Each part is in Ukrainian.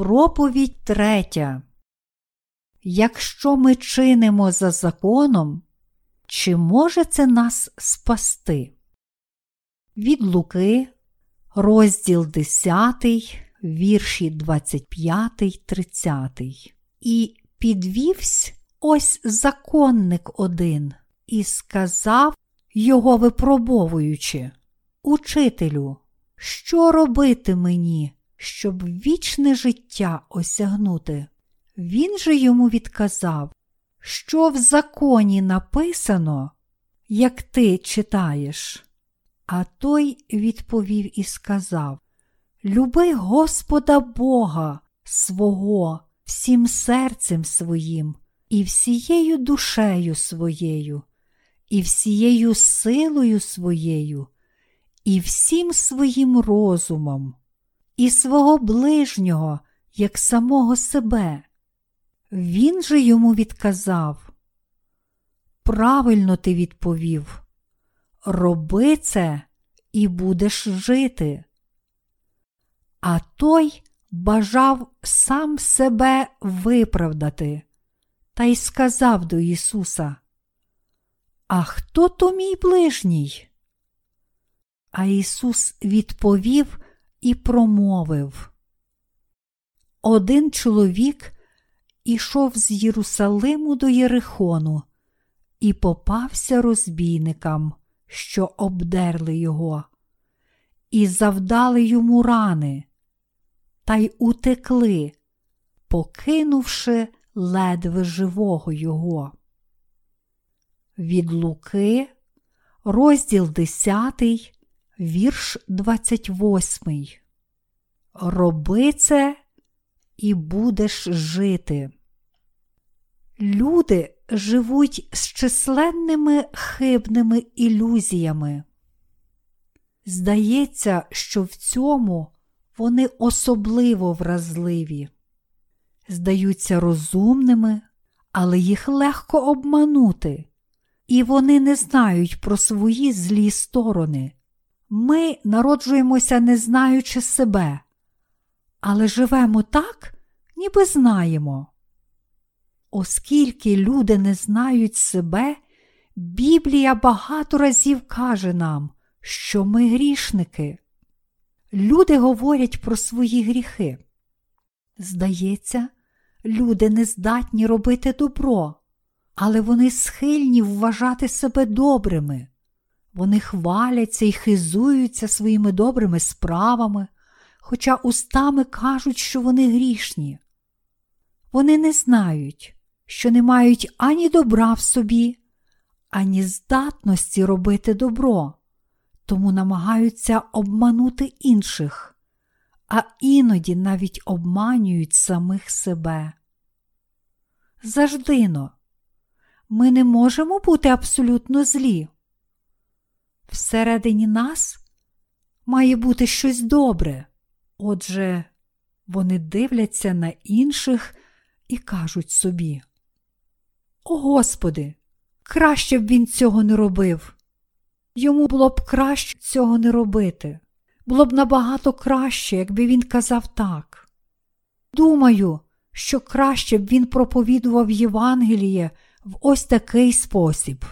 Проповідь третя. Якщо ми чинимо за законом, чи може це нас спасти? Від Луки, розділ 10, вірші 25, 30. І підвівсь ось законник один, і сказав його випробовуючи, Учителю, що робити мені, щоб вічне життя осягнути? Він же йому відказав, що в законі написано, як ти читаєш. А той відповів і сказав: Люби Господа Бога свого всім серцем своїм, і всією душею своєю, і всією силою своєю, і всім своїм розумом, і свого ближнього, як самого себе. Він же йому відказав. Правильно ти відповів, роби це і будеш жити. А той бажав сам себе виправдати, та й сказав до Ісуса: А хто то мій ближній? А Ісус відповів і промовив: Один чоловік ішов з Єрусалиму до Єрихону і попався розбійникам, що обдерли його, і завдали йому рани, та й утекли, покинувши ледве живого його. Від Луки, розділ 10, вірш 28. Роби це і будеш жити. Люди живуть з численними хибними ілюзіями. Здається, що в цьому вони особливо вразливі, здаються розумними, але їх легко обманути, і вони не знають про свої злі сторони. Ми народжуємося, не знаючи себе, але живемо так, ніби знаємо. Оскільки люди не знають себе, Біблія багато разів каже нам, що ми грішники. Люди говорять про свої гріхи. Здається, люди не здатні робити добро, але вони схильні вважати себе добрими. Вони хваляться і хизуються своїми добрими справами, хоча устами кажуть, що вони грішні. Вони не знають, що не мають ані добра в собі, ані здатності робити добро, тому намагаються обманути інших, а іноді навіть обманюють самих себе. Заждино, ми не можемо бути абсолютно злі. Всередині нас має бути щось добре. Отже, вони дивляться на інших і кажуть собі: О Господи, краще б він цього не робив. Йому було б краще цього не робити. Було б набагато краще, якби він казав так. Думаю, що краще б він проповідував Євангеліє в ось такий спосіб.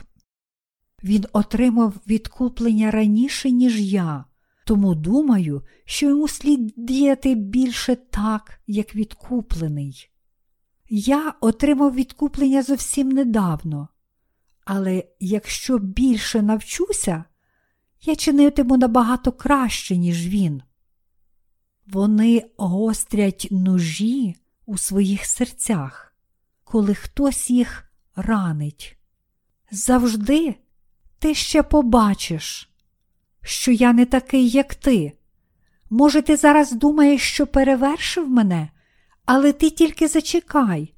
Він отримав відкуплення раніше, ніж я, тому думаю, що йому слід діяти більше так, як відкуплений. Я отримав відкуплення зовсім недавно, але якщо більше навчуся, я чинитиму набагато краще, ніж він. Вони гострять ножі у своїх серцях, коли хтось їх ранить. Завжди ти ще побачиш, що я не такий, як ти. Може, ти зараз думаєш, що перевершив мене, але ти тільки зачекай.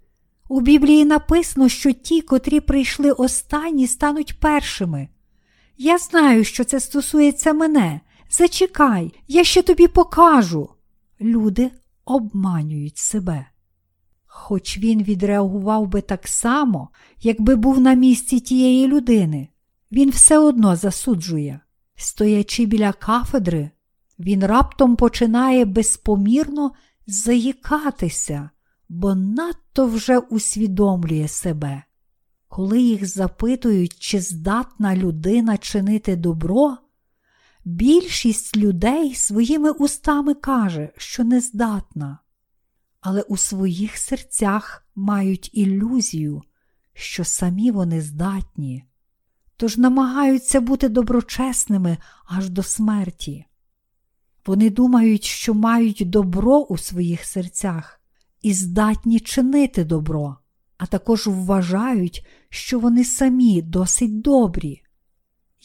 У Біблії написано, що ті, котрі прийшли останні, стануть першими. Я знаю, що це стосується мене. Зачекай, я ще тобі покажу. Люди обманюють себе. Хоч він відреагував би так само, якби був на місці тієї людини, він все одно засуджує. Стоячи біля кафедри, він раптом починає безпомірно заїкатися, бо надто вже усвідомлює себе. Коли їх запитують, чи здатна людина чинити добро, більшість людей своїми устами каже, що не здатна, але у своїх серцях мають ілюзію, що самі вони здатні, тож намагаються бути доброчесними аж до смерті. Вони думають, що мають добро у своїх серцях і здатні чинити добро, а також вважають, що вони самі досить добрі.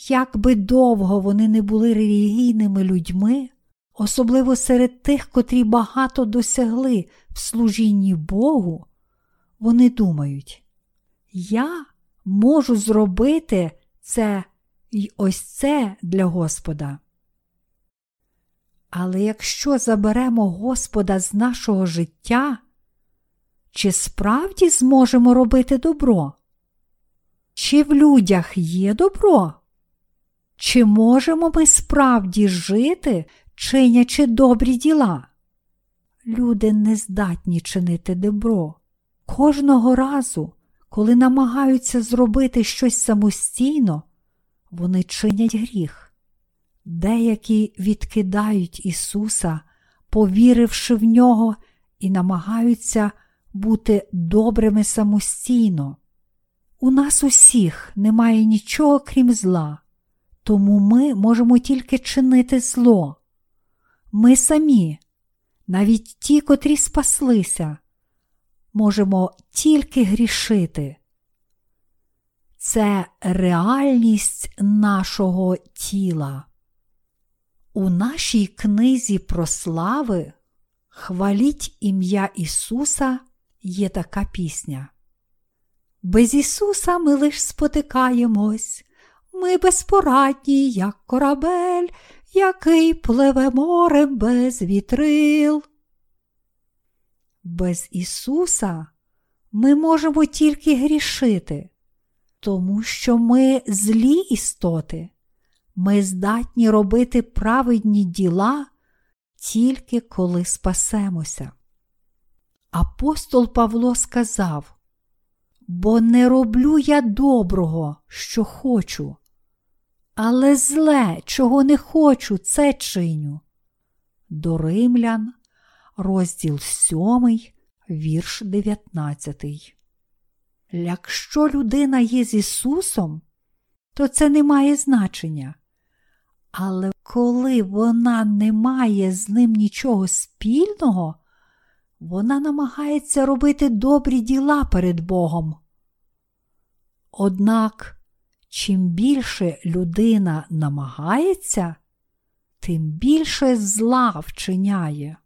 Як би довго вони не були релігійними людьми, особливо серед тих, котрі багато досягли в служінні Богу, вони думають, я можу зробити це і ось це для Господа. Але якщо заберемо Господа з нашого життя, чи справді зможемо робити добро? Чи в людях є добро? Чи можемо ми справді жити, чинячи добрі діла? Люди не здатні чинити добро. Кожного разу, коли намагаються зробити щось самостійно, вони чинять гріх. Деякі відкидають Ісуса, повіривши в нього, і намагаються бути добрими самостійно. У нас усіх немає нічого крім зла, тому ми можемо тільки чинити зло. Ми самі, навіть ті, котрі спаслися, можемо тільки грішити. Це реальність нашого тіла. У нашій книзі про слави Хваліть ім'я Ісуса є така пісня. Без Ісуса ми лиш спотикаємось, ми безпорадні, як корабель, який пливе морем без вітрил. Без Ісуса ми можемо тільки грішити, тому що ми злі істоти, ми здатні робити праведні діла тільки коли спасемося. Апостол Павло сказав, бо не роблю я доброго, що хочу, але зле, чого не хочу, це чиню. До Римлян, розділ 7, вірш 19. Якщо людина є з Ісусом, то це не має значення. Але коли вона не має з ним нічого спільного, вона намагається робити добрі діла перед Богом. Однак, чим більше людина намагається, тим більше зла вчиняє.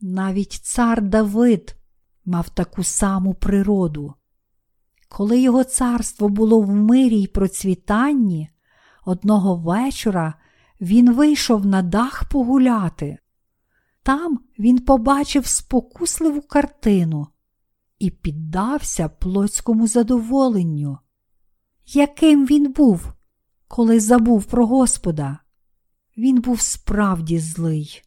Навіть цар Давид мав таку саму природу. Коли його царство було в мирі й процвітанні, одного вечора він вийшов на дах погуляти. Там він побачив спокусливу картину і піддався плотському задоволенню. Яким він був, коли забув про Господа? Він був справді злий.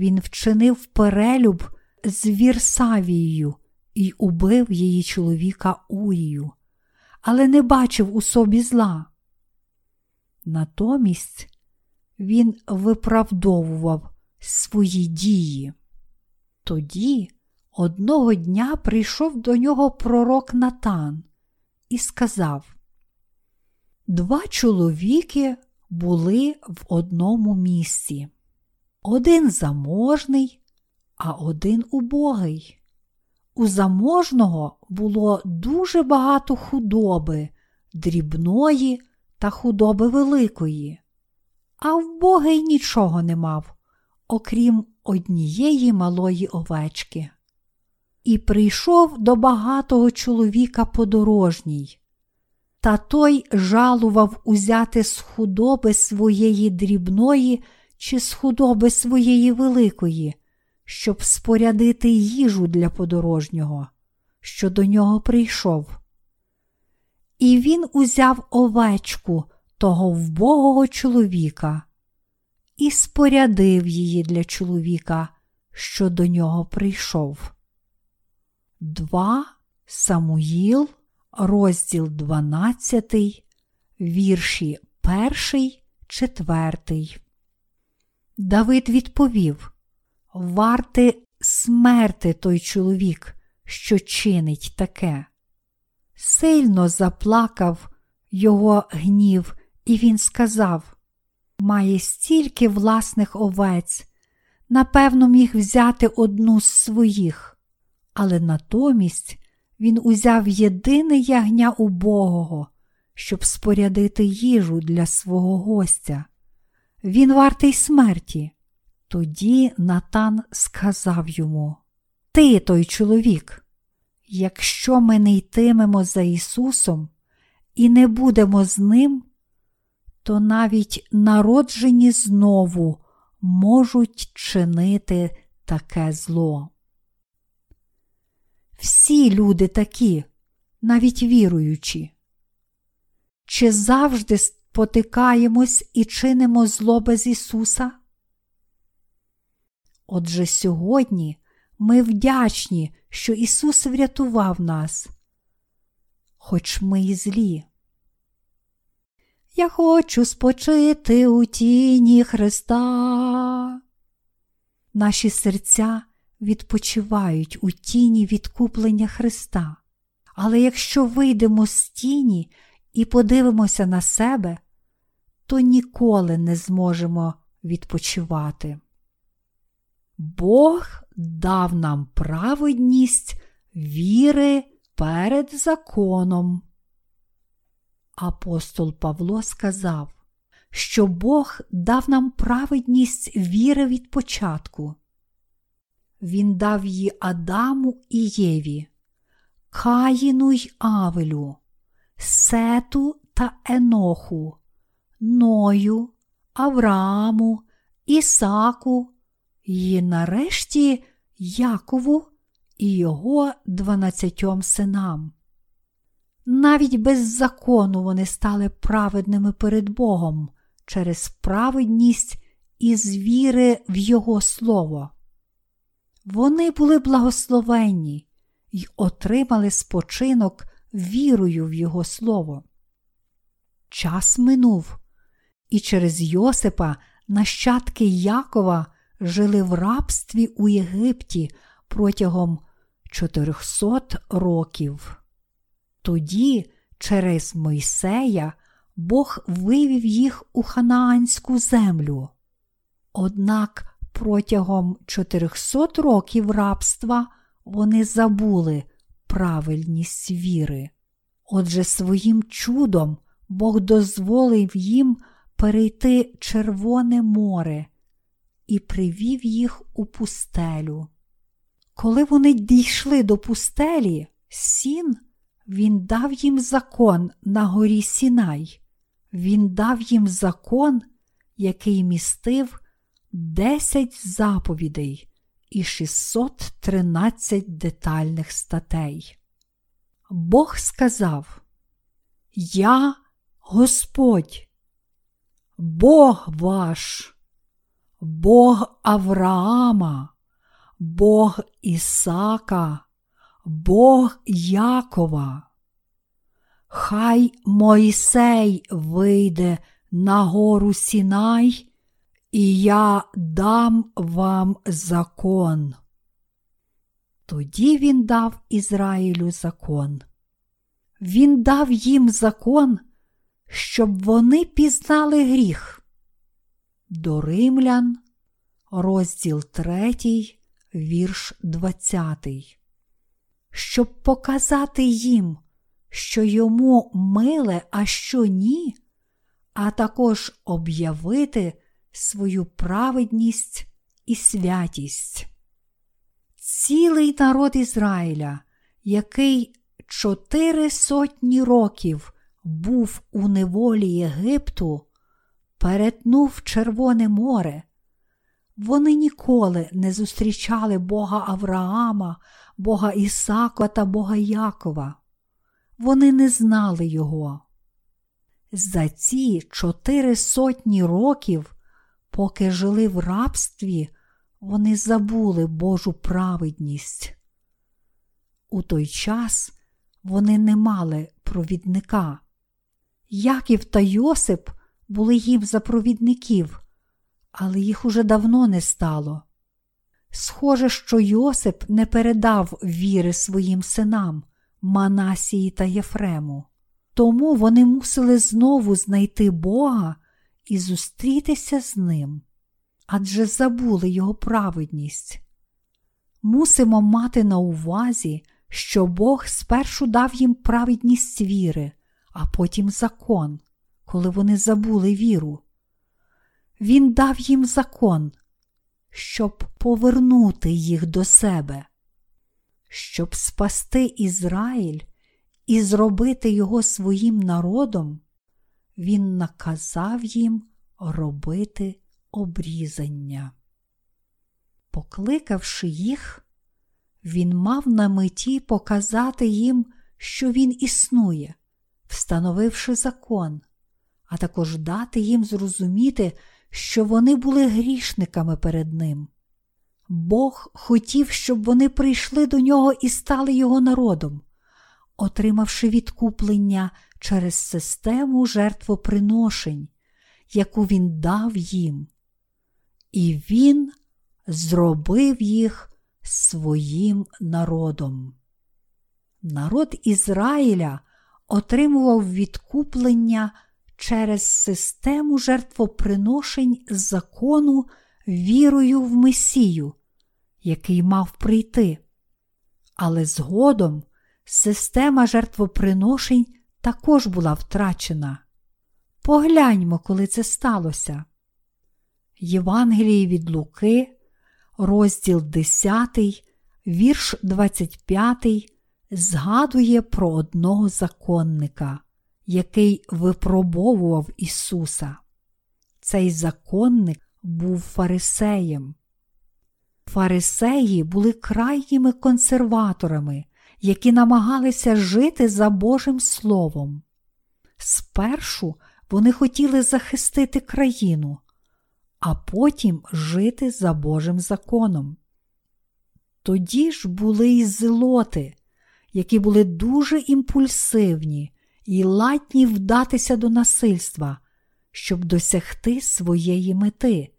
Він вчинив перелюб з Вірсавією і убив її чоловіка Урію, але не бачив у собі зла. Натомість він виправдовував свої дії. Тоді одного дня прийшов до нього пророк Натан і сказав: Два чоловіки були в одному місці. Один заможний, а один убогий. У заможного було дуже багато худоби, дрібної та худоби великої, а вбогий нічого не мав, окрім однієї малої овечки. І прийшов до багатого чоловіка подорожній. Та той жалував узяти з худоби своєї дрібної чи з худоби своєї великої, щоб спорядити їжу для подорожнього, що до нього прийшов. І він узяв овечку того вбогого чоловіка і спорядив її для чоловіка, що до нього прийшов. 2 Самуїл, розділ 12, вірші 1, 4. Давид відповів Варти смерти той чоловік, що чинить таке. Сильно заплакав його гнів, і він сказав Має стільки власних овець, напевно, міг взяти одну з своїх, але натомість він узяв єдине ягня убогого, щоб спорядити їжу для свого гостя. Він вартий смерті. Тоді Натан сказав йому: Ти той чоловік, якщо ми не йтимемо за Ісусом і не будемо з Ним, то навіть народжені знову можуть чинити таке зло. Всі люди такі, навіть віруючі. Чи завжди спотикаємось і чинимо зло без Ісуса? Отже, сьогодні ми вдячні, що Ісус врятував нас, хоч ми і злі. Я хочу спочити у тіні Христа. Наші серця відпочивають у тіні відкуплення Христа. Але якщо вийдемо з тіні і подивимося на себе, то ніколи не зможемо відпочивати. Бог дав нам праведність віри перед законом. Апостол Павло сказав, що Бог дав нам праведність віри від початку. Він дав її Адаму і Єві, Каїну й Авелю, Сету та Еноху, Ною, Аврааму, Ісаку і нарешті Якову і його дванадцятьом синам. Навіть без закону вони стали праведними перед Богом через праведність із віри в Його Слово. Вони були благословенні й отримали спочинок вірою в Його Слово. Час минув, і через Йосипа нащадки Якова жили в рабстві у Єгипті протягом 400 років. Тоді, через Мойсея, Бог вивів їх у ханаанську землю. Однак протягом 400 років рабства вони забули правильність віри. Отже, своїм чудом Бог дозволив їм перейти Червоне море і привів їх у пустелю. Коли вони дійшли до пустелі, сін, він дав їм закон на горі Сінай, він дав їм закон, який містив 10 заповідей і 613 детальних статей. Бог сказав: Я Господь, Бог ваш, Бог Авраама, Бог Ісака, Бог Якова. Хай Мойсей вийде на гору Сінай, і я дам вам закон. Тоді він дав Ізраїлю закон. Він дав їм закон, щоб вони пізнали гріх до Римлян, розділ 3, вірш 20. Щоб показати їм, що йому миле, а що ні, а також об'явити свою праведність і святість. Цілий народ Ізраїля, який чотири сотні років був у неволі Єгипту, перетнув Червоне море. Вони ніколи не зустрічали Бога Авраама, Бога Ісака та Бога Якова. Вони не знали Його. За ці чотири сотні років, поки жили в рабстві, вони забули Божу праведність. У той час вони не мали провідника. Яків та Йосип були їм за провідників, але їх уже давно не стало. Схоже, що Йосип не передав віри своїм синам Манасії та Єфрему. Тому вони мусили знову знайти Бога і зустрітися з ним, адже забули його праведність. Мусимо мати на увазі, що Бог спершу дав їм праведність віри, а потім закон, коли вони забули віру. Він дав їм закон, щоб повернути їх до себе, щоб спасти Ізраїль і зробити його своїм народом, він наказав їм робити обрізання. Покликавши їх, він мав на меті показати їм, що він існує, встановивши закон, а також дати їм зрозуміти, що вони були грішниками перед ним. Бог хотів, щоб вони прийшли до нього і стали його народом, отримавши відкуплення через систему жертвоприношень, яку він дав їм. І він зробив їх своїм народом. Народ Ізраїля отримував відкуплення через систему жертвоприношень закону вірою в Месію, який мав прийти. Але згодом система жертвоприношень також була втрачена. Погляньмо, коли це сталося. Євангелії від Луки, розділ 10, вірш 25, згадує про одного законника, який випробовував Ісуса. Цей законник був фарисеєм. Фарисеї були крайніми консерваторами, які намагалися жити за Божим Словом. Спершу вони хотіли захистити країну, а потім жити за Божим законом. Тоді ж були й злоти, які були дуже імпульсивні і ладні вдатися до насильства, щоб досягти своєї мети,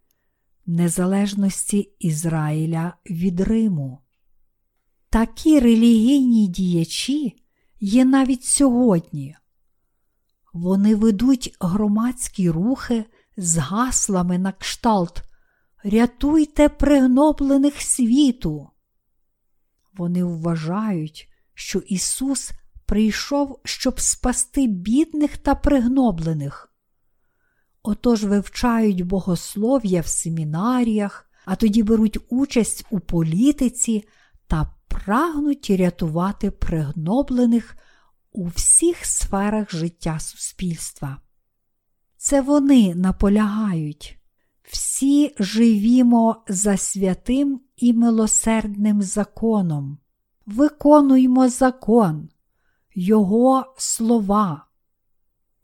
незалежності Ізраїля від Риму. Такі релігійні діячі є навіть сьогодні. Вони ведуть громадські рухи з гаслами на кшталт Рятуйте пригноблених світу. Вони вважають, що Ісус прийшов, щоб спасти бідних та пригноблених. Отож вивчають богослов'я в семінаріях, а тоді беруть участь у політиці та прагнуть рятувати пригноблених у всіх сферах життя суспільства. Це вони наполягають. Всі живімо за святим і милосердним законом, виконуймо закон, Його слова.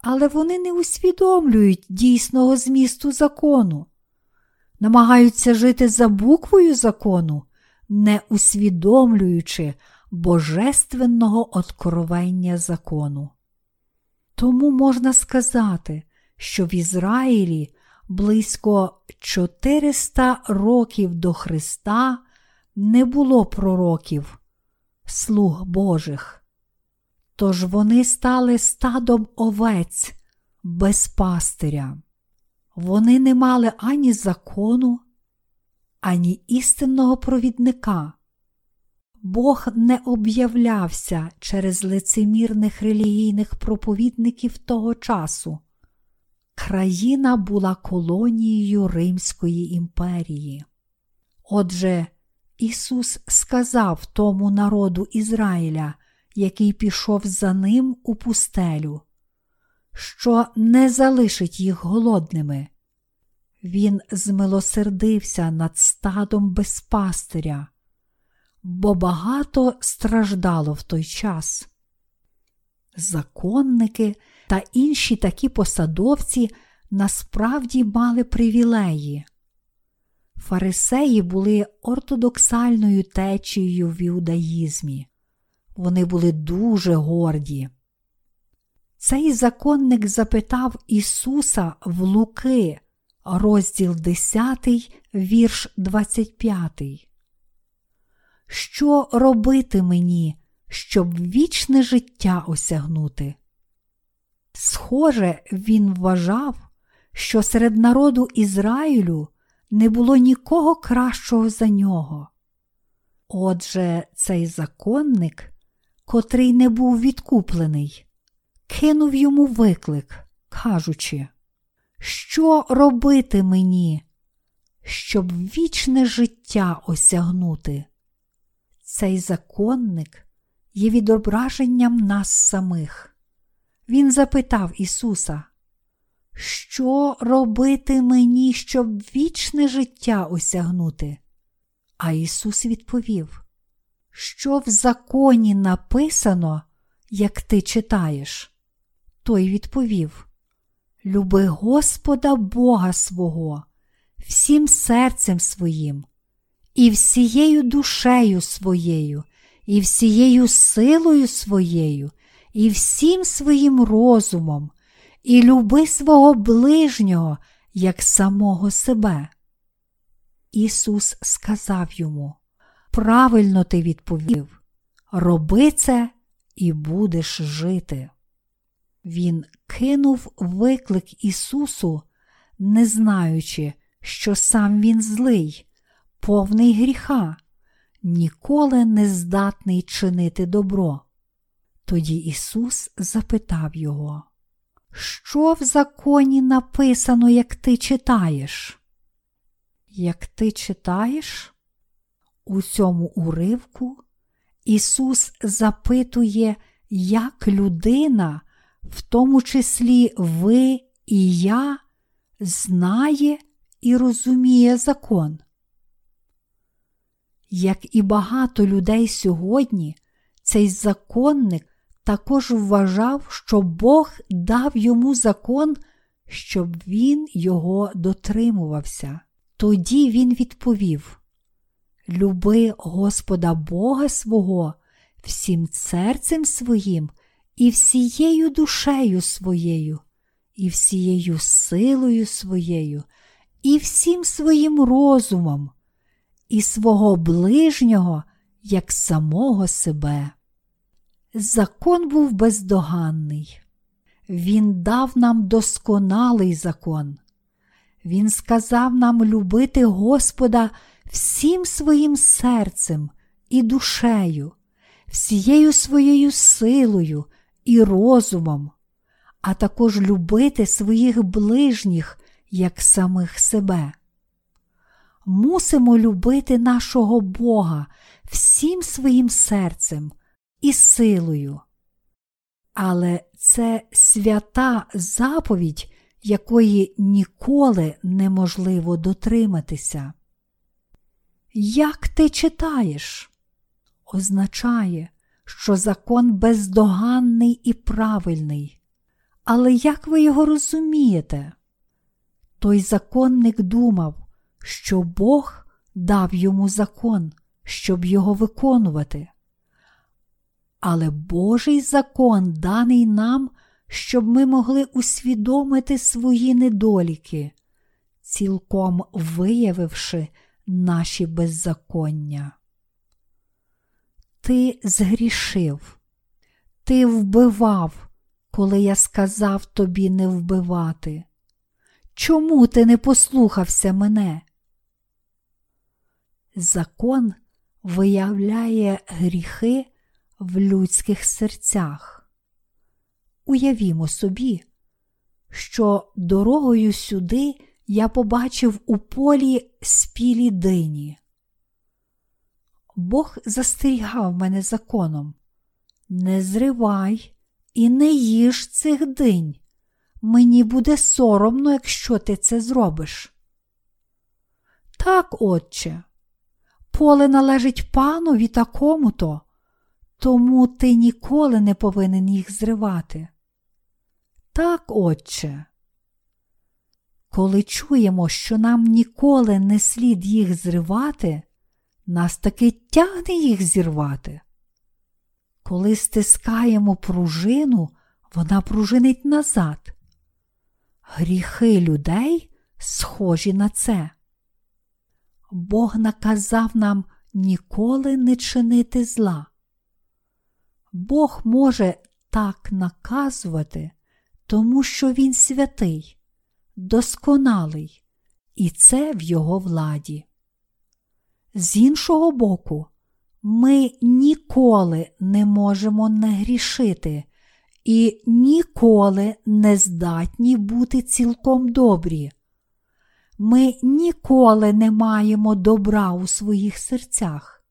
Але вони не усвідомлюють дійсного змісту закону, намагаються жити за буквою закону, не усвідомлюючи божественного откровення закону. Тому можна сказати, що в Ізраїлі близько 400 років до Христа не було пророків, слуг Божих. Тож вони стали стадом овець без пастиря. Вони не мали ані закону, ані істинного провідника. Бог не об'являвся через лицемірних релігійних проповідників того часу. Країна була колонією Римської імперії. Отже, Ісус сказав тому народу Ізраїля, який пішов за ним у пустелю, що не залишить їх голодними. Він змилосердився над стадом без пастиря, бо багато страждало в той час. Законники та інші такі посадовці насправді мали привілеї. Фарисеї були ортодоксальною течією в іудаїзмі. Вони були дуже горді. Цей законник запитав Ісуса в Луки, розділ 10, вірш 25. Що робити мені, щоб вічне життя осягнути? Схоже, він вважав, що серед народу Ізраїлю не було нікого кращого за нього. Отже, цей законник, котрий не був відкуплений, кинув йому виклик, кажучи, що робити мені, щоб вічне життя осягнути? Цей законник є відображенням нас самих. Він запитав Ісуса, що робити мені, щоб вічне життя осягнути? А Ісус відповів, що в законі написано, як ти читаєш. Той відповів: Люби Господа Бога свого, всім серцем своїм, і всією душею своєю, і всією силою своєю, і всім своїм розумом, і люби свого ближнього, як самого себе. Ісус сказав йому: Правильно ти відповів, роби це і будеш жити. Він кинув виклик Ісусу, не знаючи, що сам він злий, повний гріха, ніколи не здатний чинити добро. Тоді Ісус запитав його, Що в законі написано, як ти читаєш? Як ти читаєш? У цьому уривку Ісус запитує, як людина, в тому числі ви і я, знає і розуміє закон. Як і багато людей сьогодні, цей законник також вважав, що Бог дав йому закон, щоб він його дотримувався. Тоді він відповів: Люби Господа Бога свого всім серцем своїм, і всією душею своєю, і всією силою своєю, і всім своїм розумом, і свого ближнього, як самого себе. Закон був бездоганний. Він дав нам досконалий закон. Він сказав нам любити Господа всім своїм серцем і душею, всією своєю силою і розумом, а також любити своїх ближніх як самих себе. Мусимо любити нашого Бога всім своїм серцем і силою. Але це свята заповідь, якої ніколи неможливо дотриматися. Як ти читаєш? Означає, що закон бездоганний і правильний. Але як ви його розумієте? Той законник думав, що Бог дав йому закон, щоб його виконувати. Але Божий закон даний нам, щоб ми могли усвідомити свої недоліки, цілком виявивши наші беззаконня. Ти згрішив, ти вбивав, коли я сказав тобі не вбивати. Чому ти не послухався мене? Закон виявляє гріхи в людських серцях. Уявімо собі, що дорогою сюди я побачив у полі спілі дині. Бог застерігав мене законом не зривай і не їж цих динь. Мені буде соромно, якщо ти це зробиш. Так, отче, поле належить панові такому то, тому ти ніколи не повинен їх зривати. Так, отче. коли чуємо, що нам ніколи не слід їх зривати, нас таки тягне їх зірвати. Коли стискаємо пружину, вона пружинить назад. Гріхи людей схожі на це. Бог наказав нам ніколи не чинити зла. Бог може так наказувати, тому що Він святий, досконалий, і це в Його владі. З іншого боку, ми ніколи не можемо не грішити і ніколи не здатні бути цілком добрі. Ми ніколи не маємо добра у своїх серцях.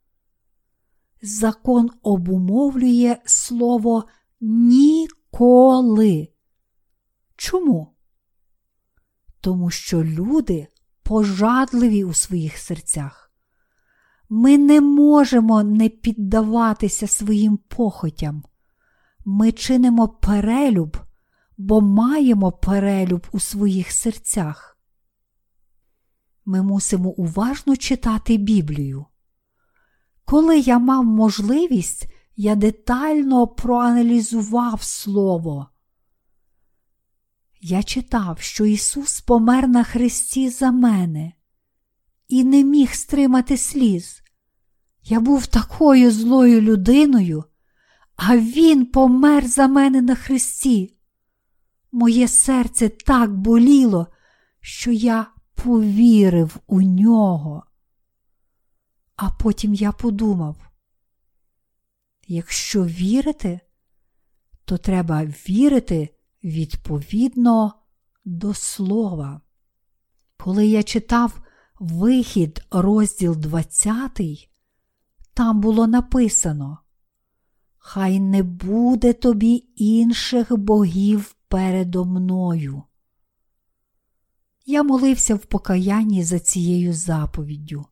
Закон обумовлює слово ніколи. Чому? Тому що люди пожадливі у своїх серцях. Ми не можемо не піддаватися своїм похотям. Ми чинимо перелюб, бо маємо перелюб у своїх серцях. Ми мусимо уважно читати Біблію. Коли я мав можливість, я детально проаналізував Слово. Я читав, що Ісус помер на Христі за мене і не міг стримати сліз. Я був такою злою людиною, а Він помер за мене на Христі. Моє серце так боліло, що я повірив у нього. А потім я подумав: якщо вірити, то треба вірити відповідно до слова. Коли я читав вихід, розділ 20, там було написано: Хай не буде тобі інших богів передо мною. Я молився в покаянні за цією заповіддю,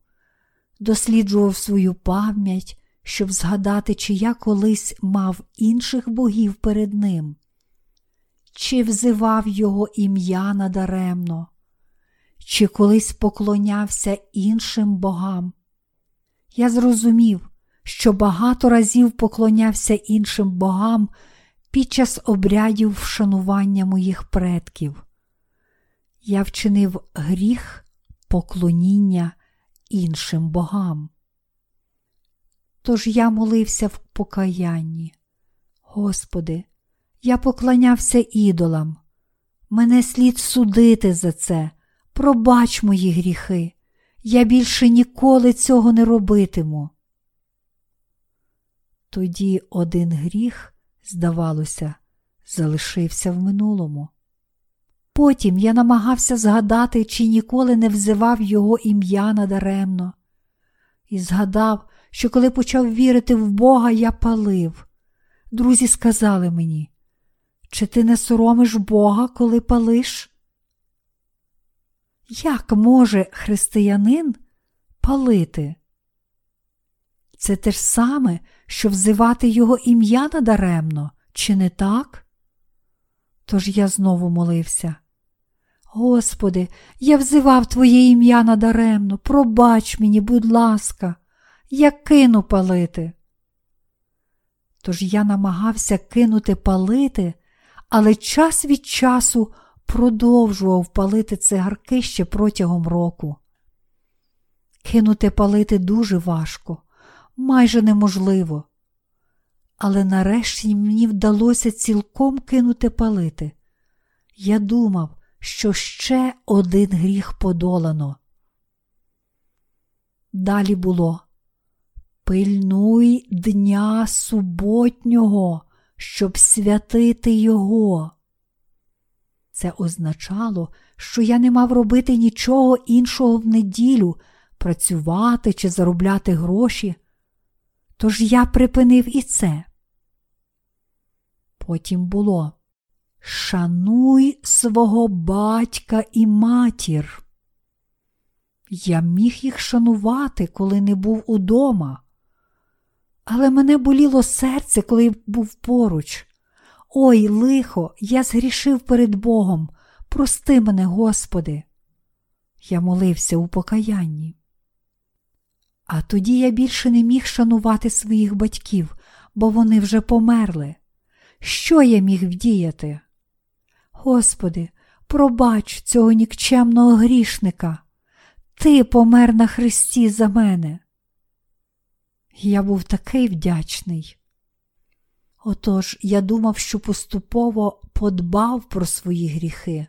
досліджував свою пам'ять, щоб згадати, чи я колись мав інших богів перед ним, чи взивав його ім'я надаремно, чи колись поклонявся іншим богам. Я зрозумів, що багато разів поклонявся іншим богам під час обрядів вшанування моїх предків. Я вчинив гріх поклоніння іншим богам. Тож я молився в покаянні. Господи, я поклонявся ідолам. Мене слід судити за це, пробач мої гріхи. Я більше ніколи цього не робитиму. Тоді один гріх, здавалося, залишився в минулому. Потім я намагався згадати, чи ніколи не взивав його ім'я надаремно, і згадав, що коли почав вірити в Бога, я палив. Друзі сказали мені, чи ти не соромиш Бога, коли палиш? Як може християнин палити? Це те ж саме, що взивати його ім'я надаремно, чи не так? Тож я знову молився. Господи, я взивав Твоє ім'я надаремно, пробач мені, будь ласка, я кину палити. Тож я намагався кинути палити, але час від часу продовжував палити цигарки ще протягом року. Кинути палити дуже важко, майже неможливо. Але нарешті мені вдалося цілком кинути палити. Я думав, що ще один гріх подолано. Далі було Пильнуй дня суботнього, щоб святити його. Це означало, що я не мав робити нічого іншого в неділю, працювати чи заробляти гроші. Тож я припинив і це. Потім було Шануй свого батька і матір. Я міг їх шанувати, коли не був удома. Але мене боліло серце, коли був поруч. Ой, лихо, я згрішив перед Богом. Прости мене, Господи. Я молився у покаянні. А тоді я більше не міг шанувати своїх батьків, бо вони вже померли. Що я міг вдіяти? Господи, пробач цього нікчемного грішника. Ти помер на Христі за мене. Я був такий вдячний. Отож я думав, що поступово подбав про свої гріхи.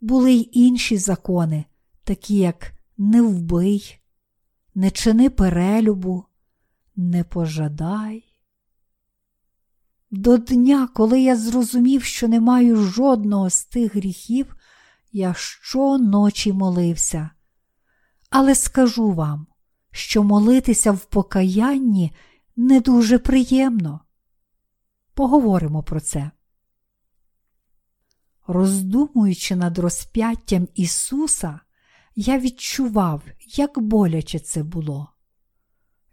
Були й інші закони, такі як не вбий, не чини перелюбу, не пожадай. До дня, коли я зрозумів, що не маю жодного з тих гріхів, я щоночі молився. Але скажу вам, що молитися в покаянні не дуже приємно. Поговоримо про це. Роздумуючи над розп'яттям Ісуса, я відчував, як боляче це було.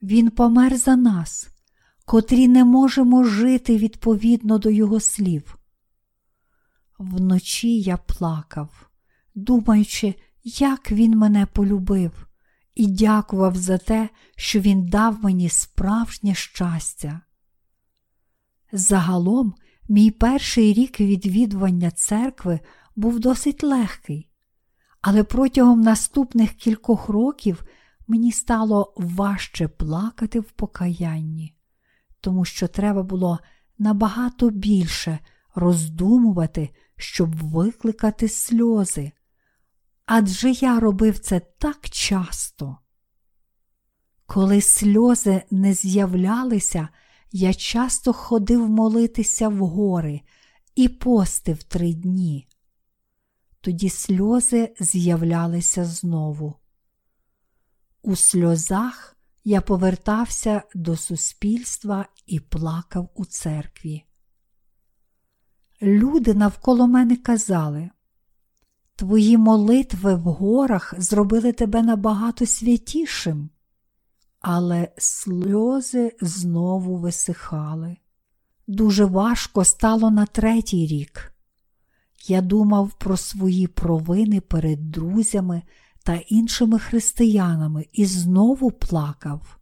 Він помер за нас, котрі не можемо жити відповідно до Його слів. Вночі я плакав, думаючи, як він мене полюбив, і дякував за те, що він дав мені справжнє щастя. Загалом, мій перший рік відвідування церкви був досить легкий, але протягом наступних кількох років мені стало важче плакати в покаянні, тому що треба було набагато більше роздумувати, щоб викликати сльози. Адже я робив це так часто. Коли сльози не з'являлися, я часто ходив молитися в гори і постив три дні. Тоді сльози з'являлися знову. У сльозах я повертався до суспільства і плакав у церкві. Люди навколо мене казали, Твої молитви в горах зробили тебе набагато святішим але сльози знову висихали. Дуже важко стало на третій рік. Я думав про свої провини перед друзями та іншими християнами і знову плакав.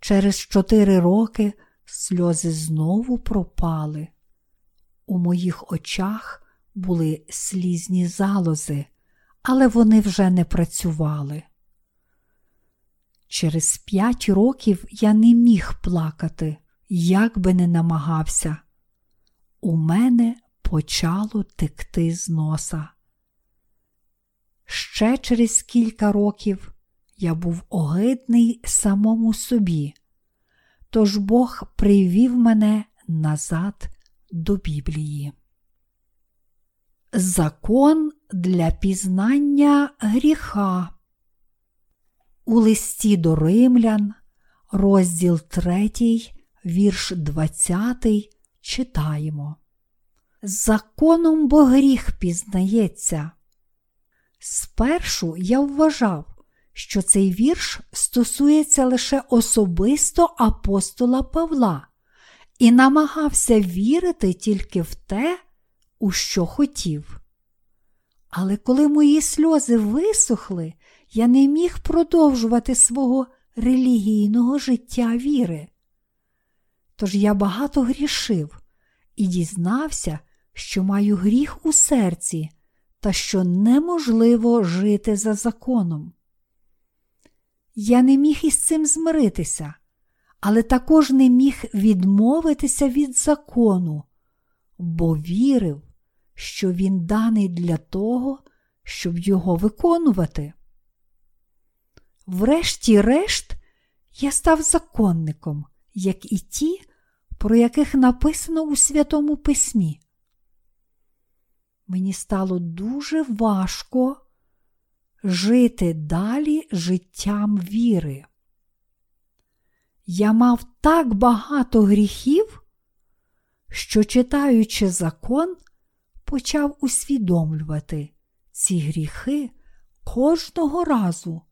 Через чотири роки сльози знову пропали. У моїх очах були слізні залози, але вони вже не працювали. Через п'ять років я не міг плакати, як би не намагався. У мене почало текти з носа. Ще через кілька років я був огидний самому собі, тож Бог привів мене назад до Біблії. Закон для пізнання гріха. У листі до римлян, розділ 3, вірш 20, читаємо. Законом бо гріх пізнається. Спершу я вважав, що цей вірш стосується лише особисто апостола Павла і намагався вірити тільки в те, у що хотів. Але коли мої сльози висохли, я не міг продовжувати свого релігійного життя віри. Тож я багато грішив і дізнався, що маю гріх у серці та що неможливо жити за законом. Я не міг із цим змиритися, але також не міг відмовитися від закону, бо вірив, що він даний для того, щоб його виконувати. Врешті-решт, я став законником, як і ті, про яких написано у Святому Письмі. Мені стало дуже важко жити далі життям віри. Я мав так багато гріхів, що, читаючи закон, почав усвідомлювати ці гріхи кожного разу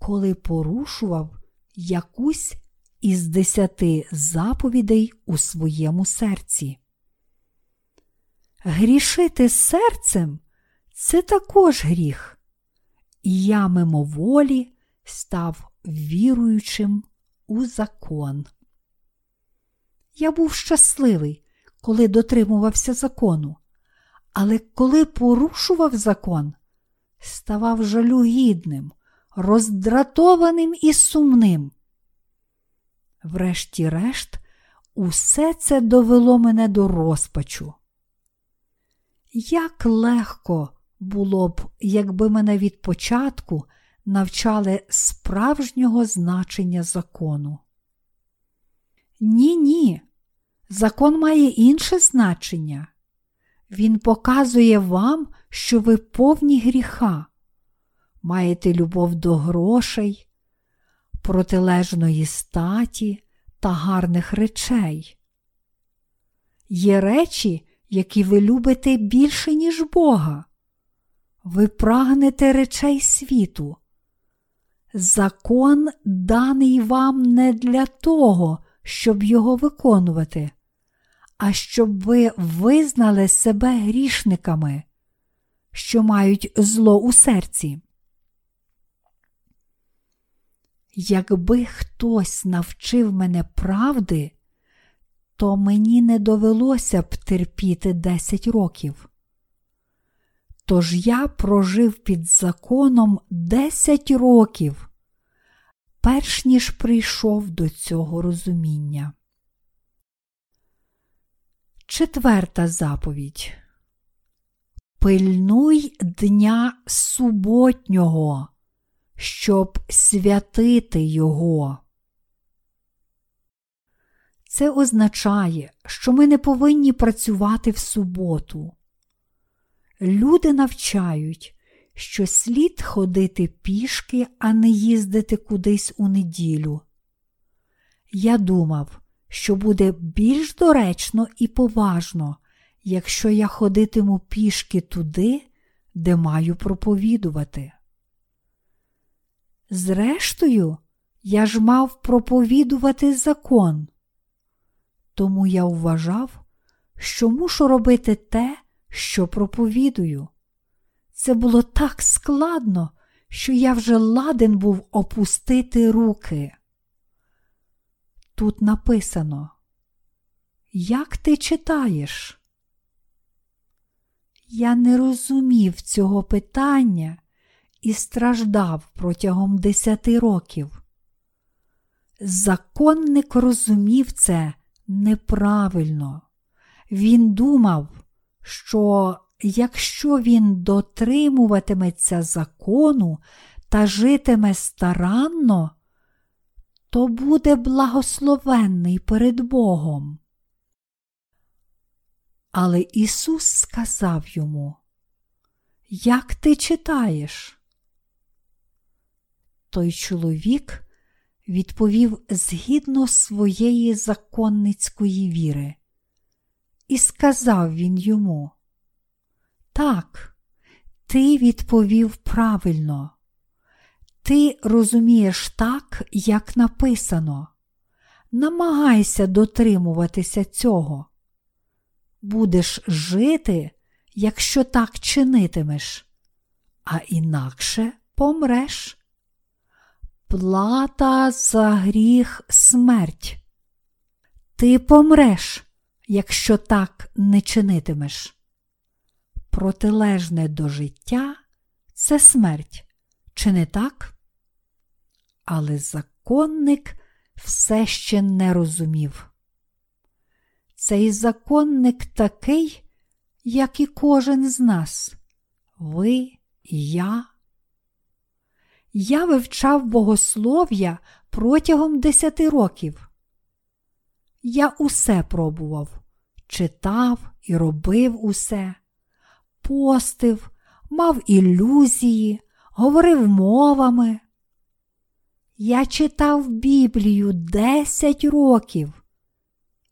коли порушував якусь із десяти заповідей у своєму серці. грішити серцем це також гріх. І я мимоволі став віруючим у закон. Я був щасливий, коли дотримувався закону, але коли порушував закон, ставав жалюгідним, роздратованим і сумним. Врешті-решт, усе це довело мене до розпачу. Як легко було б, якби мене від початку навчали справжнього значення закону. Ні, ні, закон має інше значення. Він показує вам, що ви повні гріха, маєте любов до грошей, протилежної статі та гарних речей. Є речі, які ви любите більше, ніж Бога. Ви прагнете речей світу. Закон даний вам не для того, щоб його виконувати, а щоб ви визнали себе грішниками, що мають зло у серці. Якби хтось навчив мене правди, то мені не довелося б терпіти 10 років. Тож я прожив під законом 10 років, перш ніж прийшов до цього розуміння. Четверта заповідь. Пильнуй дня суботнього, щоб святити його. Це означає, що ми не повинні працювати в суботу. Люди навчають, що слід ходити пішки, а не їздити кудись у неділю. Я думав, що буде більш доречно і поважно, якщо я ходитиму пішки туди, де маю проповідувати. Зрештою, я ж мав проповідувати закон. Тому я вважав, що мушу робити те, що проповідую. Це було так складно, що я вже ладен був опустити руки. Тут написано, як ти читаєш? Я не розумів цього питання і страждав протягом десяти років. Законник розумів це неправильно. Він думав, що якщо він дотримуватиметься закону та житиме старанно, то буде благословенний перед Богом. Але Ісус сказав йому, Як ти читаєш? Той чоловік відповів згідно своєї законницької віри. І сказав він йому, Так, ти відповів правильно. Ти розумієш так, як написано. Намагайся дотримуватися цього. Будеш жити, якщо так чинитимеш, а інакше помреш. Плата за гріх смерть. Ти помреш, якщо так не чинитимеш. Протилежне до життя це смерть, чи не так? Але законник все ще не розумів. Цей законник такий, як і кожен з нас, ви я. Я вивчав богослов'я протягом десяти років. Я усе пробував, читав і робив усе, постив, мав ілюзії, говорив мовами. Я читав Біблію десять років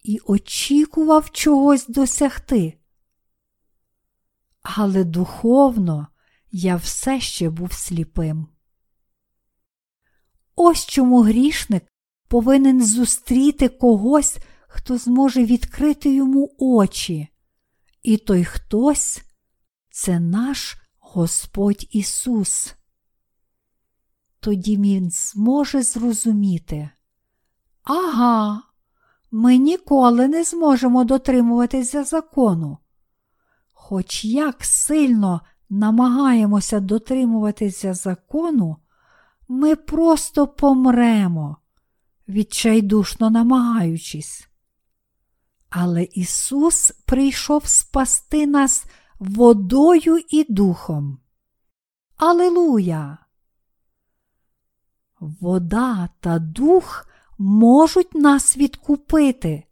і очікував чогось досягти. Але духовно я все ще був сліпим. Ось чому грішник повинен зустріти когось, хто зможе відкрити йому очі І той хтось це наш Господь Ісус. Тоді Він зможе зрозуміти. Ага, ми ніколи не зможемо дотримуватися закону. Хоч як сильно намагаємося дотримуватися закону, ми просто помремо, відчайдушно намагаючись. Але Ісус прийшов спасти нас водою і духом. Алилуя! Вода та дух можуть нас відкупити.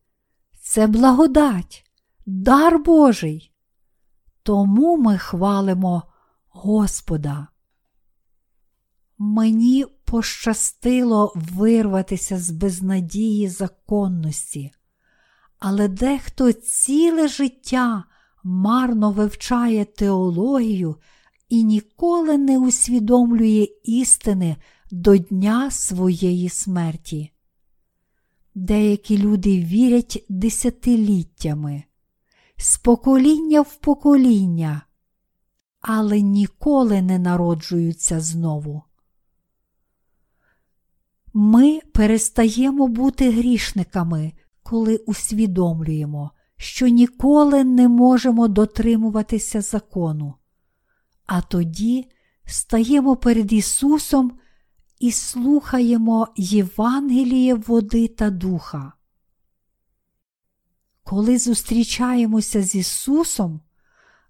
Це благодать, дар Божий. Тому ми хвалимо Господа. Мені пощастило вирватися з безнадії законності, але дехто ціле життя марно вивчає теологію і ніколи не усвідомлює істини до дня своєї смерті. Деякі люди вірять десятиліттями, з покоління в покоління, але ніколи не народжуються знову. Ми перестаємо бути грішниками, коли усвідомлюємо, що ніколи не можемо дотримуватися закону, а тоді стаємо перед Ісусом і слухаємо Євангеліє води та духа. Коли зустрічаємося з Ісусом,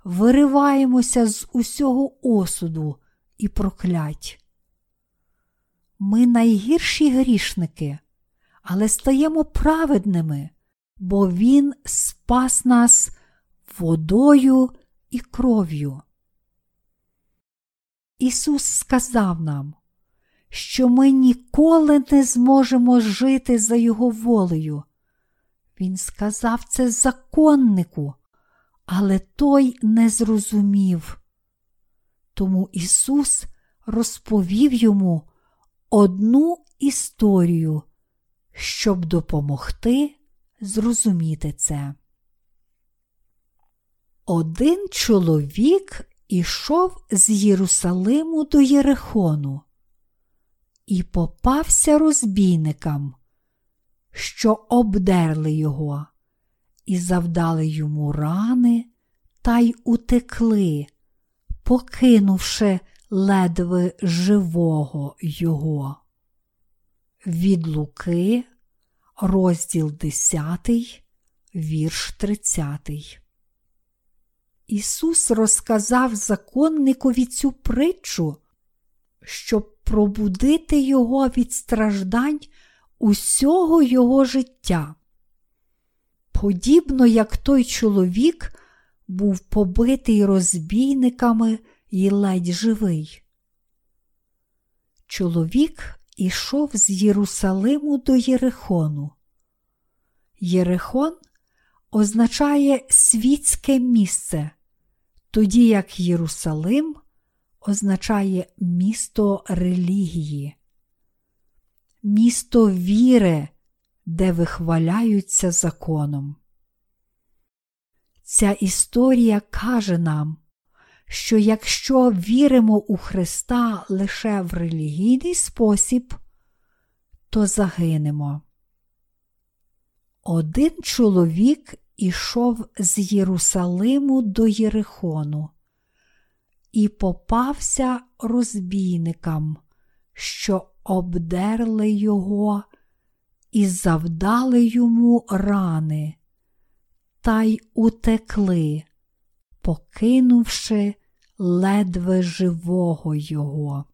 вириваємося з усього осуду і проклять. Ми найгірші грішники, але стаємо праведними, бо Він спас нас водою і кров'ю. Ісус сказав нам, що ми ніколи не зможемо жити за Його волею. Він сказав це законнику, але той не зрозумів. Тому Ісус розповів йому одну історію, щоб допомогти зрозуміти це. Один чоловік ішов з Єрусалиму до Єрихону і попався розбійникам, що обдерли його, і завдали йому рани та й утекли, покинувши ледве живого його. Від Луки, розділ 10, вірш 30. Ісус розказав законникові цю притчу, щоб пробудити його від страждань усього його життя. Подібно як той чоловік був побитий розбійниками і ледь живий. Чоловік ішов з Єрусалиму до Єрихону. Єрихон означає світське місце, тоді як Єрусалим означає місто релігії, місто віри, де вихваляються законом. Ця історія каже нам, що якщо віримо у Христа лише в релігійний спосіб, то загинемо. Один чоловік ішов з Єрусалиму до Єрихону і попався розбійникам, що обдерли його і завдали йому рани, та й утекли, покинувши ледве живого його.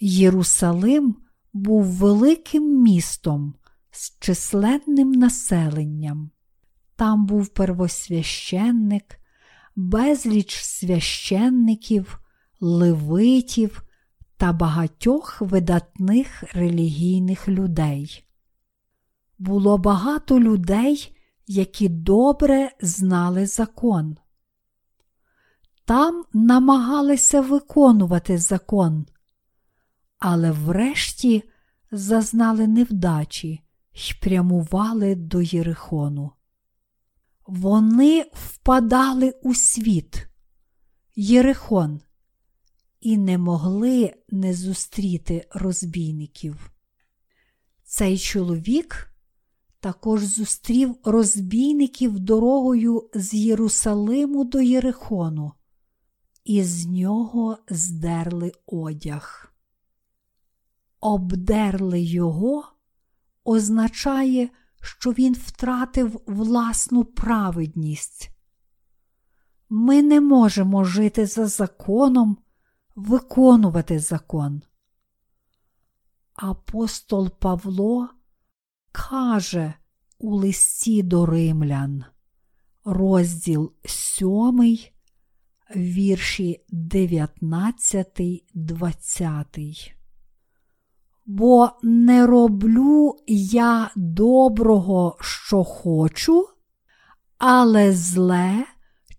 Єрусалим був великим містом з численним населенням. Там був первосвященник, безліч священників, левитів та багатьох видатних релігійних людей. Було багато людей, які добре знали закон. Там намагалися виконувати закон, але врешті зазнали невдачі й прямували до Єрихону. вони впадали у світ, Єрихон, і не могли не зустріти розбійників. Цей чоловік також зустрів розбійників дорогою з Єрусалиму до Єрихону, і з нього здерли одяг. Обдерли його означає, що він втратив власну праведність. Ми не можемо жити за законом, виконувати закон. Апостол Павло каже у листі до римлян, розділ 7, вірші 19, 20. Бо не роблю я доброго, що хочу, але зле,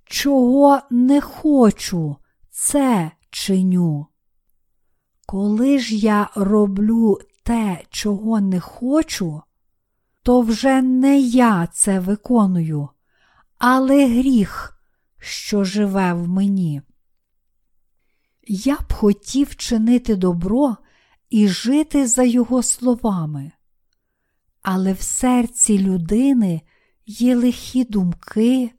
чого не хочу, це чиню. Коли ж я роблю те, чого не хочу, то вже не я це виконую, але гріх, що живе в мені. Я б хотів чинити добро і жити за його словами. Але в серці людини є лихі думки,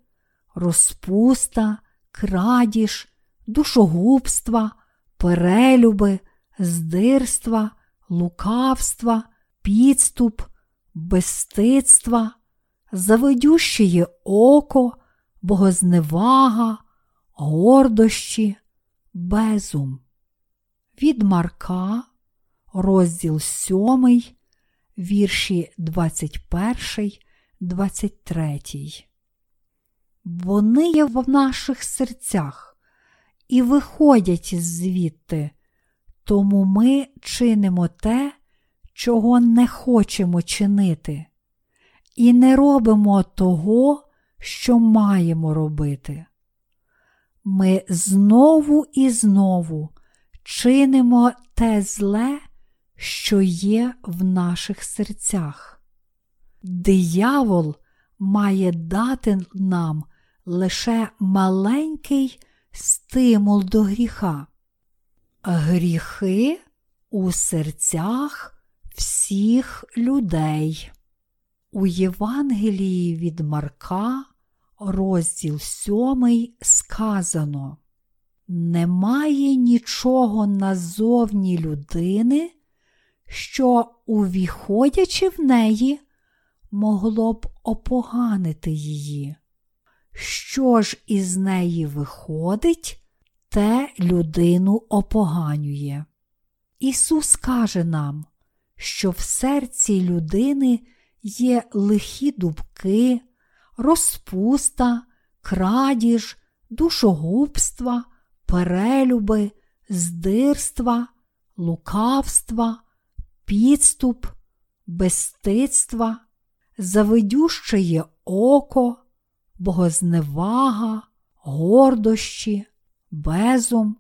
розпуста, крадіж, душогубства, перелюби, здирства, лукавства, підступ, безстидства, завидющеє око, богозневага, гордощі, безум. Від Марка, розділ 7, вірші 21, 23. Вони є в наших серцях і виходять звідти, тому ми чинимо те, чого не хочемо чинити, і не робимо того, що маємо робити. Ми знову і знову чинимо те зле, що є в наших серцях. Диявол має дати нам лише маленький стимул до гріха. Гріхи у серцях всіх людей. У Євангелії від Марка, розділ 7, сказано: Немає нічого назовні людини, що, увіходячи в неї, могло б опоганити її. Що ж із неї виходить, те людину опоганює. Ісус каже нам, що в серці людини є лихі дубки, розпуста, крадіж, душогубства, перелюби, здирства, лукавства, підступ, безстидства, завидющеє око, богозневага, гордощі, безум.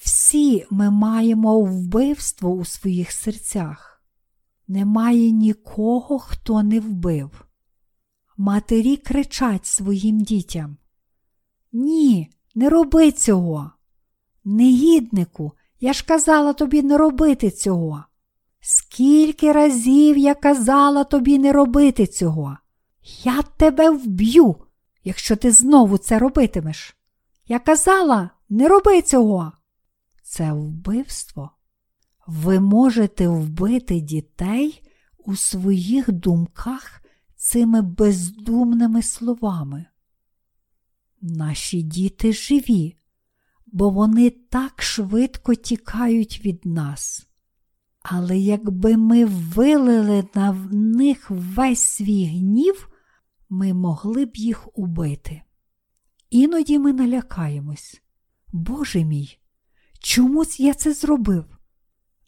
Всі ми маємо вбивство у своїх серцях. Немає нікого, хто не вбив. Матері кричать своїм дітям. Ні, не роби цього. Негіднику, я ж казала тобі не робити цього. Скільки разів я казала тобі не робити цього? Я тебе вб'ю, якщо ти знову це робитимеш. Я казала, не роби цього. Це вбивство. Ви можете вбити дітей у своїх думках цими бездумними словами. Наші діти живі, бо вони так швидко тікають від нас. Але якби ми вилили на них весь свій гнів, ми могли б їх убити. Іноді ми налякаємось. Боже мій, чому я це зробив?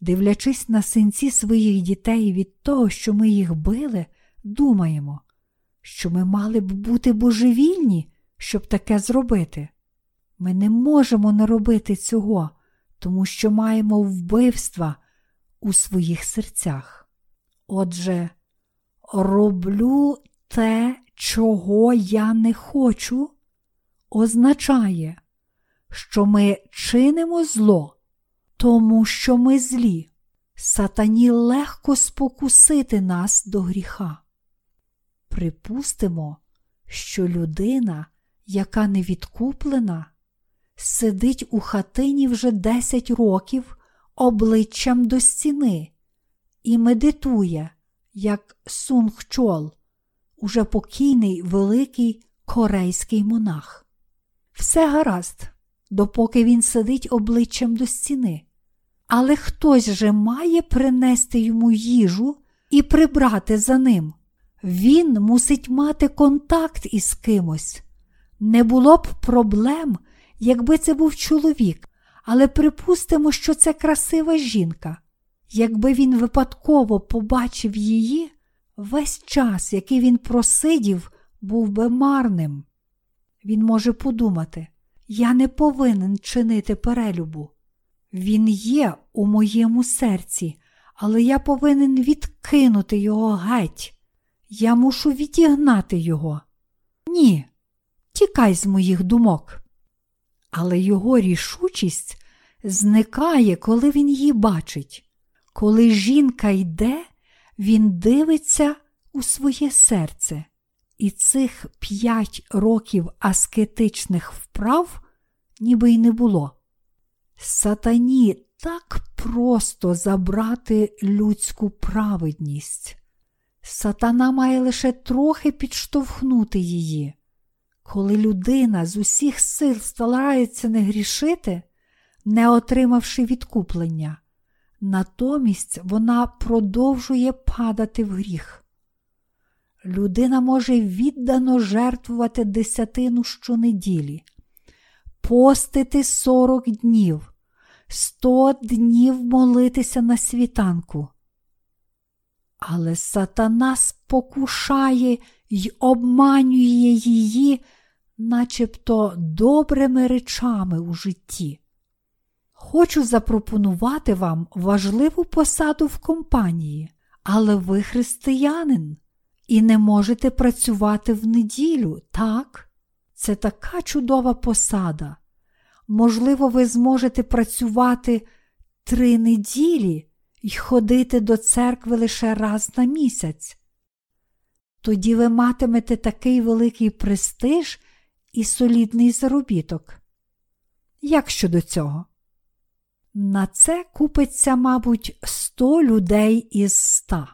Дивлячись на синці своїх дітей від того, що ми їх били, думаємо, що ми мали б бути божевільні, щоб таке зробити. Ми не можемо не робити цього, тому що маємо вбивства у своїх серцях. Отже, роблю те, чого я не хочу, означає, що ми чинимо зло, тому що ми злі. Сатані легко спокусити нас до гріха. Припустимо, що людина, яка не відкуплена, сидить у хатині вже 10 років обличчям до стіни і медитує, як Сунг Чол, уже покійний великий корейський монах. Все гаразд, допоки він сидить обличчям до стіни. Але хтось же має принести йому їжу і прибрати за ним. Він мусить мати контакт із кимось. Не було б проблем, якби це був чоловік, але припустимо, що це красива жінка. Якби він випадково побачив її, весь час, який він просидів, був би марним. Він може подумати, я не повинен чинити перелюбу. Він є у моєму серці, але я повинен відкинути його геть. Я мушу відігнати його. Ні, тікай з моїх думок. Але його рішучість зникає, коли він її бачить. Коли жінка йде, він дивиться у своє серце, і цих п'ять років аскетичних вправ ніби й не було. Сатані так просто забрати людську праведність. Сатана має лише трохи підштовхнути її. Коли людина з усіх сил старається не грішити, не отримавши відкуплення, натомість вона продовжує падати в гріх. Людина може віддано жертвувати десятину щонеділі, постити сорок днів, сто днів молитися на світанку. Але сатана спокушає й обманює її, начебто добрими речами у житті. Хочу запропонувати вам важливу посаду в компанії, але ви християнин і не можете працювати в неділю, так? Це така чудова посада. Можливо, ви зможете працювати три неділі і ходити до церкви лише раз на місяць. Тоді ви матимете такий великий престиж і солідний заробіток. Як щодо цього? На це купиться, мабуть, 100 людей із 100.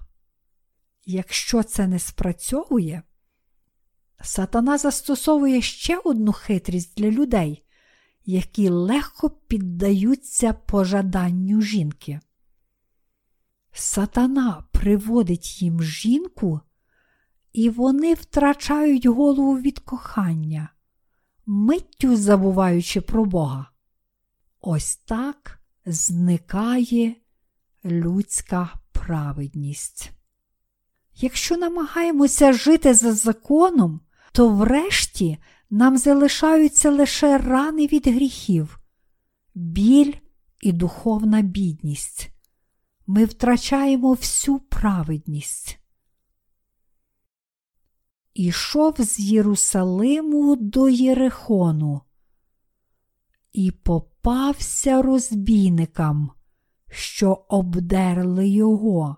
Якщо це не спрацьовує, сатана застосовує ще одну хитрість для людей, які легко піддаються пожаданню жінки. Сатана приводить їм жінку, і вони втрачають голову від кохання, миттю забуваючи про Бога. Ось так зникає людська праведність. Якщо намагаємося жити за законом, то врешті нам залишаються лише рани від гріхів, біль і духовна бідність. Ми втрачаємо всю праведність. Ішов з Єрусалиму до Єрихону і попався розбійникам, що обдерли його,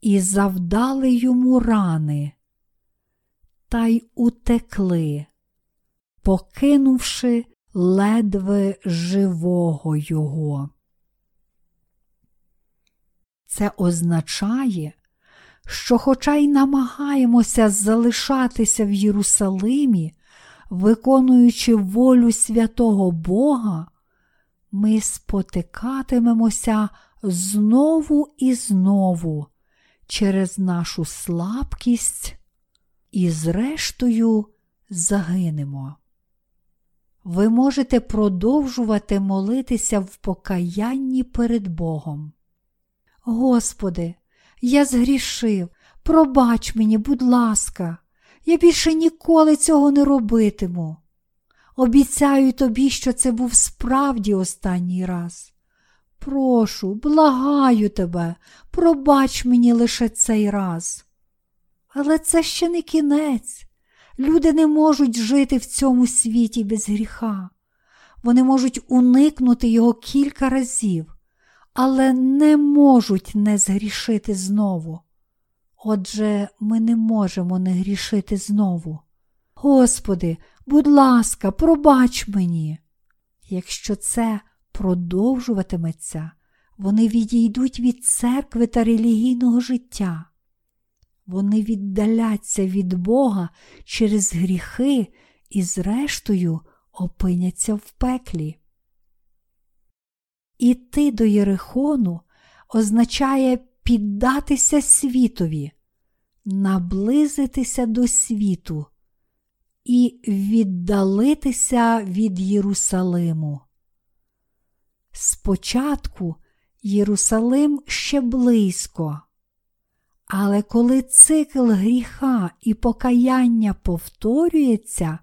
і завдали йому рани, та й утекли, покинувши ледве живого його. Це означає, що, хоча й намагаємося залишатися в Єрусалимі, виконуючи волю святого Бога, ми спотикатимемося знову і знову через нашу слабкість і, зрештою, загинемо. Ви можете продовжувати молитися в покаянні перед Богом. Господи, я згрішив, пробач мені, будь ласка, я більше ніколи цього не робитиму. Обіцяю тобі, що це був справді останній раз. Прошу, благаю тебе, пробач мені лише цей раз. Але це ще не кінець. Люди не можуть жити в цьому світі без гріха. Вони можуть уникнути його кілька разів, але не можуть не згрішити знову. Отже, ми не можемо не грішити знову. Господи, будь ласка, пробач мені. Якщо це продовжуватиметься, вони відійдуть від церкви та релігійного життя. Вони віддаляться від Бога через гріхи і, зрештою, опиняться в пеклі. Іти до Єрихону означає піддатися світові, наблизитися до світу і віддалитися від Єрусалиму. Спочатку Єрусалим ще близько, але коли цикл гріха і покаяння повторюється,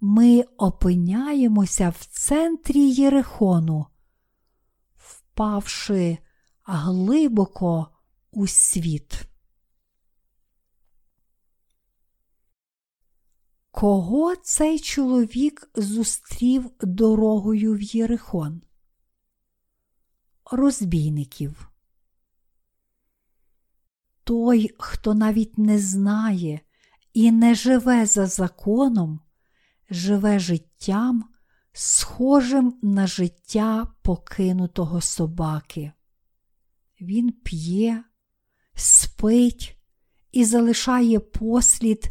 ми опиняємося в центрі Єрихону, впавши глибоко у світ. Кого цей чоловік зустрів дорогою в Єрихон? Розбійників. Той, хто навіть не знає і не живе за законом, живе життям, схожим на життя покинутого собаки. Він п'є, спить і залишає послід,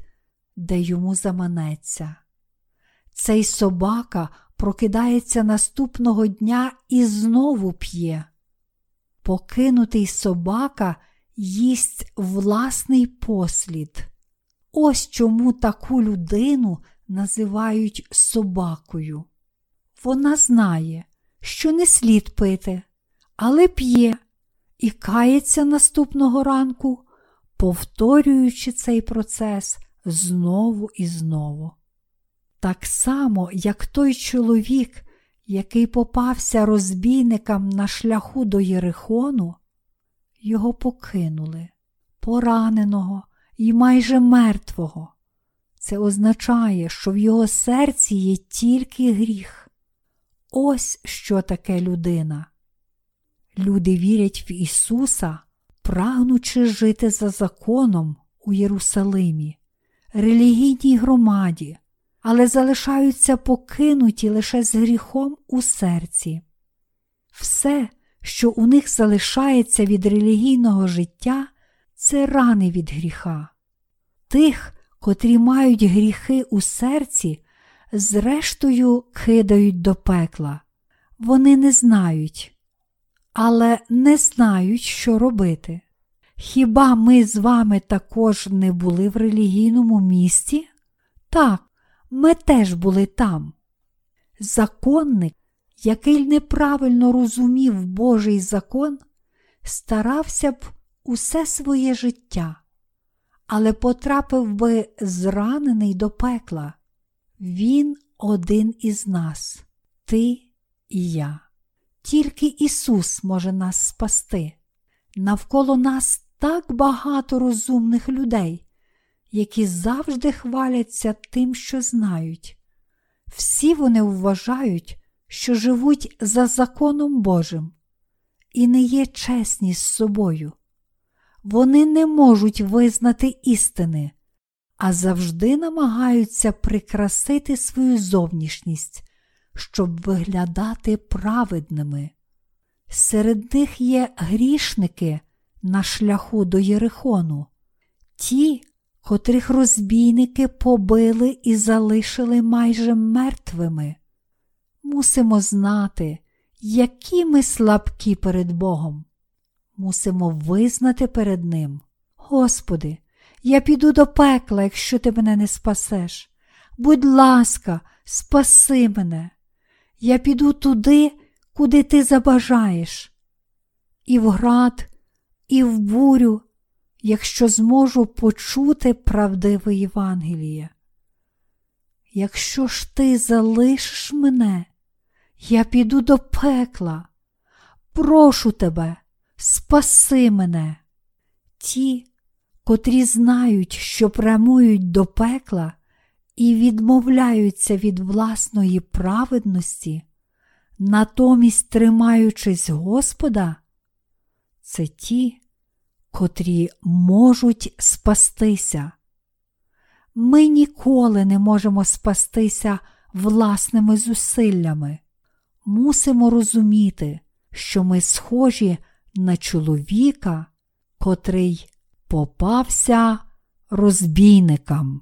де йому заманеться. Цей собака прокидається наступного дня і знову п'є. Покинутий собака їсть власний послід. Ось чому таку людину називають собакою. Вона знає, що не слід пити, але п'є і кається наступного ранку, повторюючи цей процес знову і знову. Так само, як той чоловік, який попався розбійникам на шляху до Єрихону, його покинули, пораненого і майже мертвого. Це означає, що в його серці є тільки гріх. Ось що таке людина. Люди вірять в Ісуса, прагнучи жити за законом у Єрусалимі, релігійній громаді, але залишаються покинуті лише з гріхом у серці. Все, що у них залишається від релігійного життя, це рани від гріха. Тих, котрі мають гріхи у серці, зрештою кидають до пекла. Вони не знають, але не знають, що робити. Хіба ми з вами також не були в релігійному місті? Так, ми теж були там. Законник, який неправильно розумів Божий закон, старався б усе своє життя, але потрапив би зранений до пекла. Він один із нас, ти і я. Тільки Ісус може нас спасти. Навколо нас так багато розумних людей, які завжди хваляться тим, що знають. Всі вони вважають, що живуть за законом Божим і не є чесні з собою. Вони не можуть визнати істини, а завжди намагаються прикрасити свою зовнішність, щоб виглядати праведними. Серед них є грішники на шляху до Єрихону, ті, котрих розбійники побили і залишили майже мертвими. Мусимо знати, які ми слабкі перед Богом. Мусимо визнати перед Ним. Господи, я піду до пекла, якщо ти мене не спасеш. Будь ласка, спаси мене. Я піду туди, куди ти забажаєш. І в град, і в бурю, якщо зможу почути правдиве Євангеліє. Якщо ж ти залишиш мене, я піду до пекла. Прошу тебе, спаси мене. Ті, котрі знають, що прямують до пекла і відмовляються від власної праведності, натомість тримаючись Господа, це ті, котрі можуть спастися. Ми ніколи не можемо спастися власними зусиллями. Мусимо розуміти, що ми схожі на чоловіка, котрий попався розбійникам.